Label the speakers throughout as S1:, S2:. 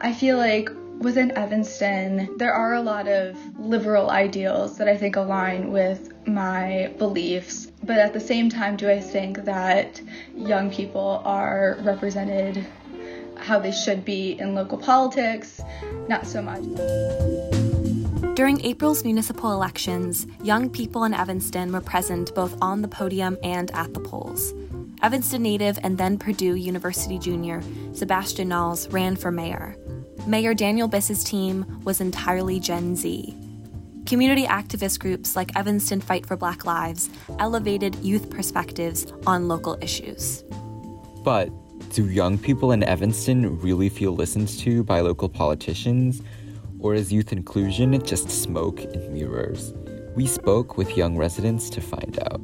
S1: I feel like within Evanston, there are a lot of liberal ideals that I think align with my beliefs. But at the same time, do I think that young people are represented how they should be in local politics? Not so much.
S2: During April's municipal elections, young people in Evanston were present both on the podium and at the polls. Evanston native and then Purdue University junior Sebastian Nalls ran for mayor. Mayor Daniel Biss's team was entirely Gen Z. Community activist groups like Evanston Fight for Black Lives elevated youth perspectives on local issues.
S3: But do young people in Evanston really feel listened to by local politicians? Or is youth inclusion just smoke and mirrors? We spoke with young residents to find out.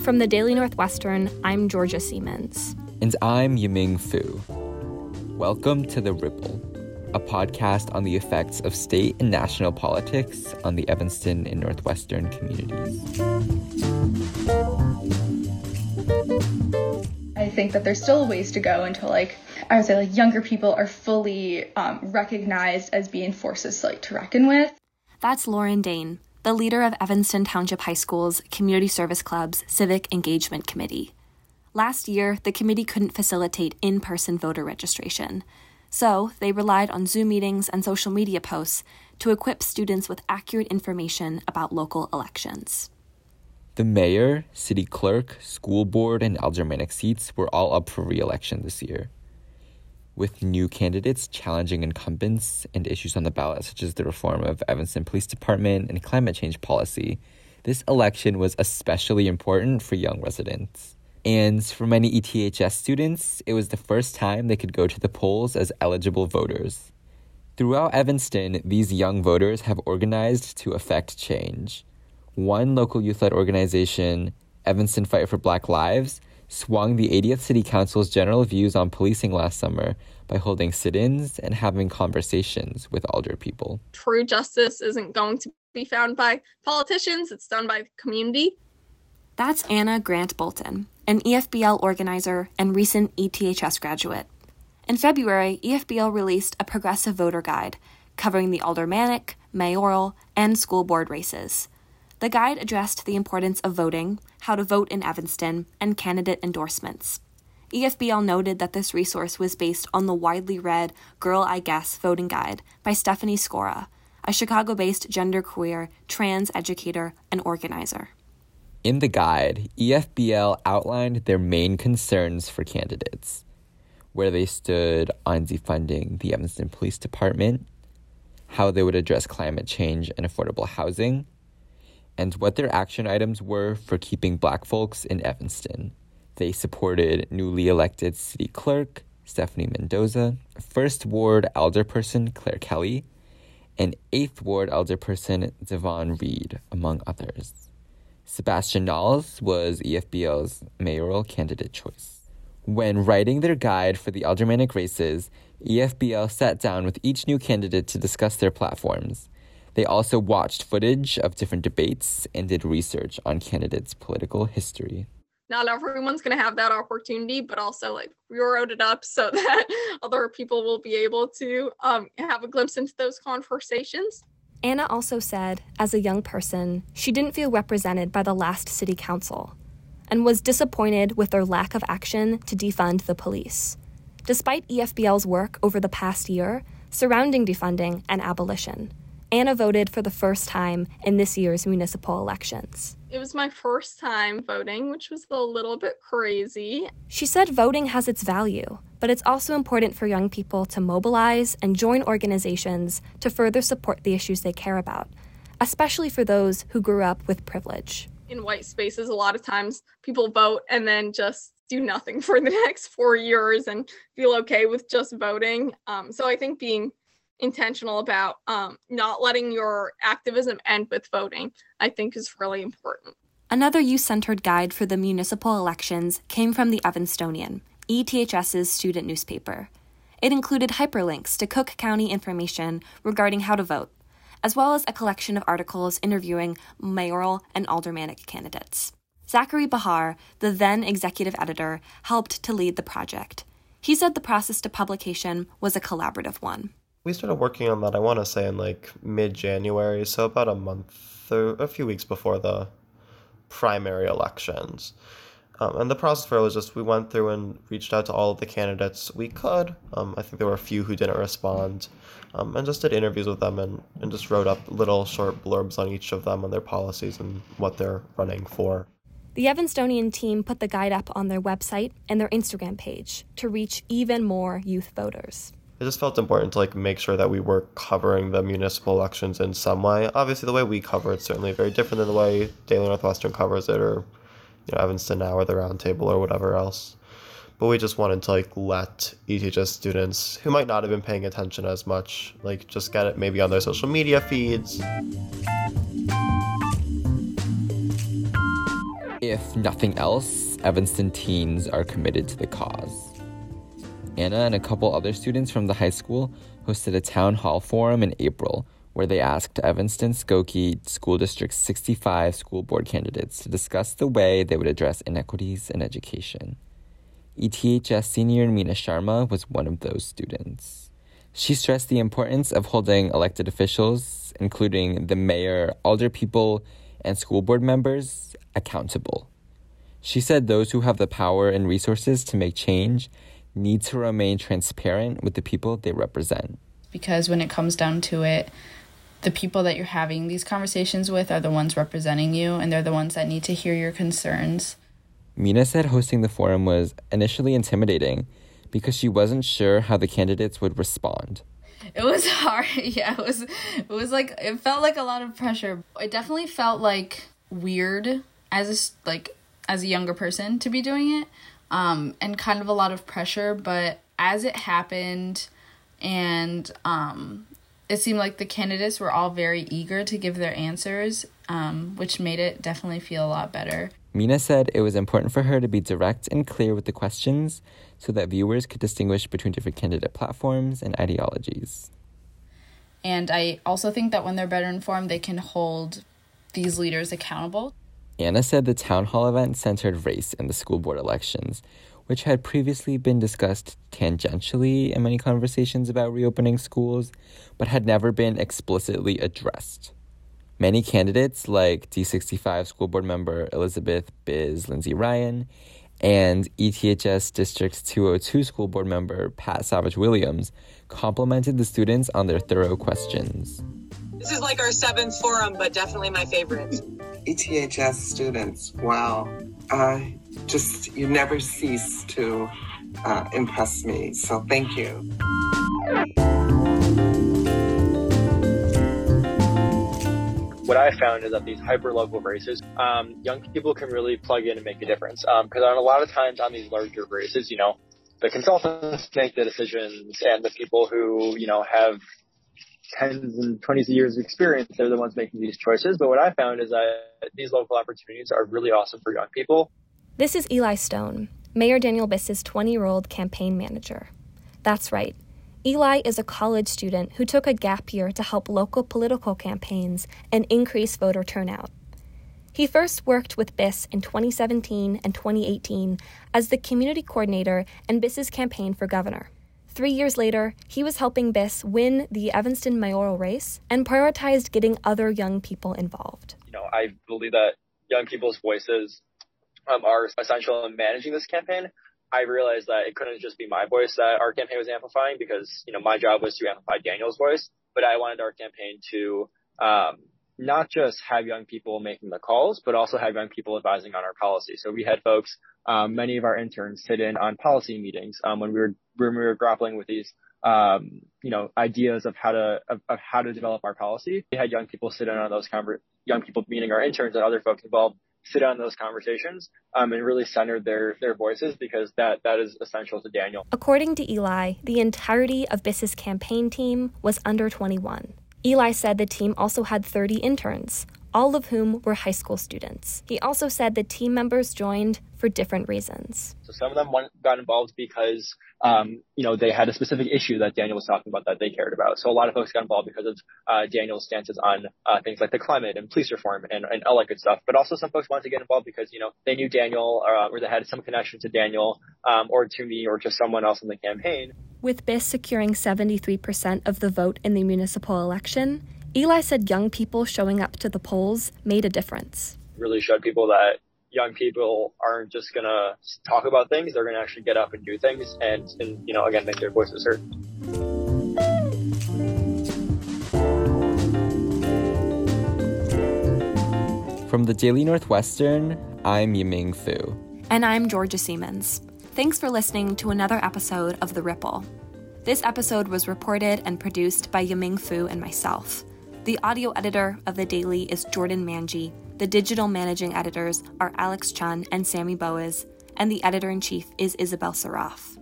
S2: From the Daily Northwestern, I'm Georgia Siemens.
S3: And I'm Yiming Fu. Welcome to The Ripple, a podcast on the effects of state and national politics on the Evanston and Northwestern communities.
S1: I think that there's still ways to go until like I would say like younger people are fully um, recognized as being forces like to reckon with.
S2: That's Lauren Dane, the leader of Evanston Township High School's Community Service Club's Civic Engagement Committee. Last year, the committee couldn't facilitate in person voter registration, so they relied on Zoom meetings and social media posts to equip students with accurate information about local elections.
S3: The mayor, city clerk, school board, and aldermanic seats were all up for re election this year. With new candidates challenging incumbents and issues on the ballot, such as the reform of Evanston Police Department and climate change policy, this election was especially important for young residents. And for many ETHS students, it was the first time they could go to the polls as eligible voters. Throughout Evanston, these young voters have organized to effect change. One local youth led organization, Evanston Fight for Black Lives, swung the 80th City Council's general views on policing last summer by holding sit ins and having conversations with older people.
S4: True justice isn't going to be found by politicians, it's done by the community.
S2: That's Anna Grant Bolton, an EFBL organizer and recent ETHS graduate. In February, EFBL released a progressive voter guide covering the aldermanic, mayoral, and school board races. The guide addressed the importance of voting, how to vote in Evanston, and candidate endorsements. EFBL noted that this resource was based on the widely read Girl I Guess voting guide by Stephanie Skora, a Chicago based genderqueer trans educator and organizer.
S3: In the guide, EFBL outlined their main concerns for candidates, where they stood on defunding the Evanston Police Department, how they would address climate change and affordable housing, and what their action items were for keeping black folks in Evanston. They supported newly elected city clerk Stephanie Mendoza, First Ward alderperson Clare Kelly, and Eighth Ward alderperson Devon Reid, among others. Sebastian Nalls was EFBL's mayoral candidate choice. When writing their guide for the aldermanic races, EFBL sat down with each new candidate to discuss their platforms. They also watched footage of different debates and did research on candidates' political history.
S4: Not everyone's going to have that opportunity, but also like we wrote it up so that other people will be able to um, have a glimpse into those conversations.
S2: Anna also said, as a young person, she didn't feel represented by the last city council and was disappointed with their lack of action to defund the police. Despite EFBL's work over the past year surrounding defunding and abolition, Anna voted for the first time in this year's municipal elections.
S4: It was my first time voting, which was a little bit crazy.
S2: She said voting has its value, but it's also important for young people to mobilize and join organizations to further support the issues they care about, especially for those who grew up with privilege.
S4: In white spaces, a lot of times people vote and then just do nothing for the next four years and feel okay with just voting. Um, so I think being intentional about um, not letting your activism end with voting, I think is really important.
S2: Another youth centered guide for the municipal elections came from the Evanstonian, ETHS's student newspaper. It included hyperlinks to Cook County information regarding how to vote, as well as a collection of articles interviewing mayoral and aldermanic candidates. Zachary Bahar, the then executive editor, helped to lead the project. He said the process to publication was a collaborative one.
S5: We started working on that, I want to say, in like mid January, so about a month or a few weeks before the primary elections. Um, and the process for it was just we went through and reached out to all of the candidates we could. Um, I think there were a few who didn't respond, um, and just did interviews with them and, and just wrote up little short blurbs on each of them and their policies and what they're running for.
S2: The Evanstonian team put the guide up on their website and their Instagram page to reach even more youth voters.
S5: It just felt important to like make sure that we were covering the municipal elections in some way. Obviously, the way we cover it's certainly very different than the way Daily Northwestern covers it, or you know Evanston Now or the Roundtable or whatever else. But we just wanted to like let ETHS students who might not have been paying attention as much, like just get it maybe on their social media feeds.
S3: If nothing else, Evanston teens are committed to the cause. Anna and a couple other students from the high school hosted a town hall forum in April where they asked Evanston Skokie School District's 65 school board candidates to discuss the way they would address inequities in education. ETHS senior Meena Sharma was one of those students. She stressed the importance of holding elected officials, including the mayor, alder people, and school board members, accountable. She said those who have the power and resources to make change need to remain transparent with the people they represent.
S6: Because when it comes down to it, the people that you're having these conversations with are the ones representing you, and they're the ones that need to hear your concerns.
S3: Mina said hosting the forum was initially intimidating because she wasn't sure how the candidates would respond.
S6: It was hard. Yeah, it was it was like it felt like a lot of pressure. It definitely felt like weird as a, like as a younger person to be doing it um, and kind of a lot of pressure but as it happened and um, it seemed like the candidates were all very eager to give their answers um, which made it definitely feel a lot better
S3: Mina said it was important for her to be direct and clear with the questions so that viewers could distinguish between different candidate platforms and ideologies.
S6: And I also think that when they're better informed, they can hold these leaders accountable.
S3: Anna said the town hall event centered race in the school board elections, which had previously been discussed tangentially in many conversations about reopening schools, but had never been explicitly addressed. Many candidates, like D65 school board member Elizabeth Biz Lindsay Ryan and ETHS District 202 school board member Pat Savage Williams, complimented the students on their thorough questions.
S7: This is like our seventh forum, but definitely my favorite.
S8: ETHS students, wow. Uh, just, you never cease to uh, impress me. So thank you.
S9: What I found is that these hyper local races, um, young people can really plug in and make a difference. Because um, on a lot of times on these larger races, you know, the consultants make the decisions and the people who, you know, have tens and twenties of years of experience, they're the ones making these choices. But what I found is that these local opportunities are really awesome for young people.
S2: This is Eli Stone, Mayor Daniel Biss's 20 year old campaign manager. That's right. Eli is a college student who took a gap year to help local political campaigns and increase voter turnout. He first worked with Biss in 2017 and 2018 as the community coordinator in Biss's campaign for governor. Three years later, he was helping Biss win the Evanston mayoral race and prioritized getting other young people involved.
S9: You know, I believe that young people's voices um, are essential in managing this campaign. I realized that it couldn't just be my voice that our campaign was amplifying because, you know, my job was to amplify Daniel's voice, but I wanted our campaign to um, not just have young people making the calls, but also have young people advising on our policy. So we had folks, um, many of our interns sit in on policy meetings um, when we were when we were grappling with these, um, you know, ideas of how to of, of, how to develop our policy. We had young people sit in on those conver- young people meaning our interns and other folks involved sit on those conversations um, and really center their their voices because that that is essential to Daniel.
S2: According to Eli, the entirety of Biss's campaign team was under 21. Eli said the team also had 30 interns, all of whom were high school students. He also said the team members joined for different reasons.
S9: So some of them got involved because, um, you know, they had a specific issue that Daniel was talking about that they cared about. So a lot of folks got involved because of uh, Daniel's stances on uh, things like the climate and police reform and, and all that good stuff. But also some folks wanted to get involved because, you know, they knew Daniel uh, or they had some connection to Daniel um, or to me or to someone else in the campaign.
S2: With Biss securing 73% of the vote in the municipal election, Eli said young people showing up to the polls made a difference.
S9: Really showed people that young people aren't just going to talk about things, they're going to actually get up and do things and, and, you know, again, make their voices heard.
S3: From the Daily Northwestern, I'm Yiming Fu.
S2: And I'm Georgia Siemens. Thanks for listening to another episode of The Ripple. This episode was reported and produced by Yiming Fu and myself. The audio editor of The Daily is Jordan Manji. The digital managing editors are Alex Chun and Sammy Boas, and the editor in chief is Isabel Saraf.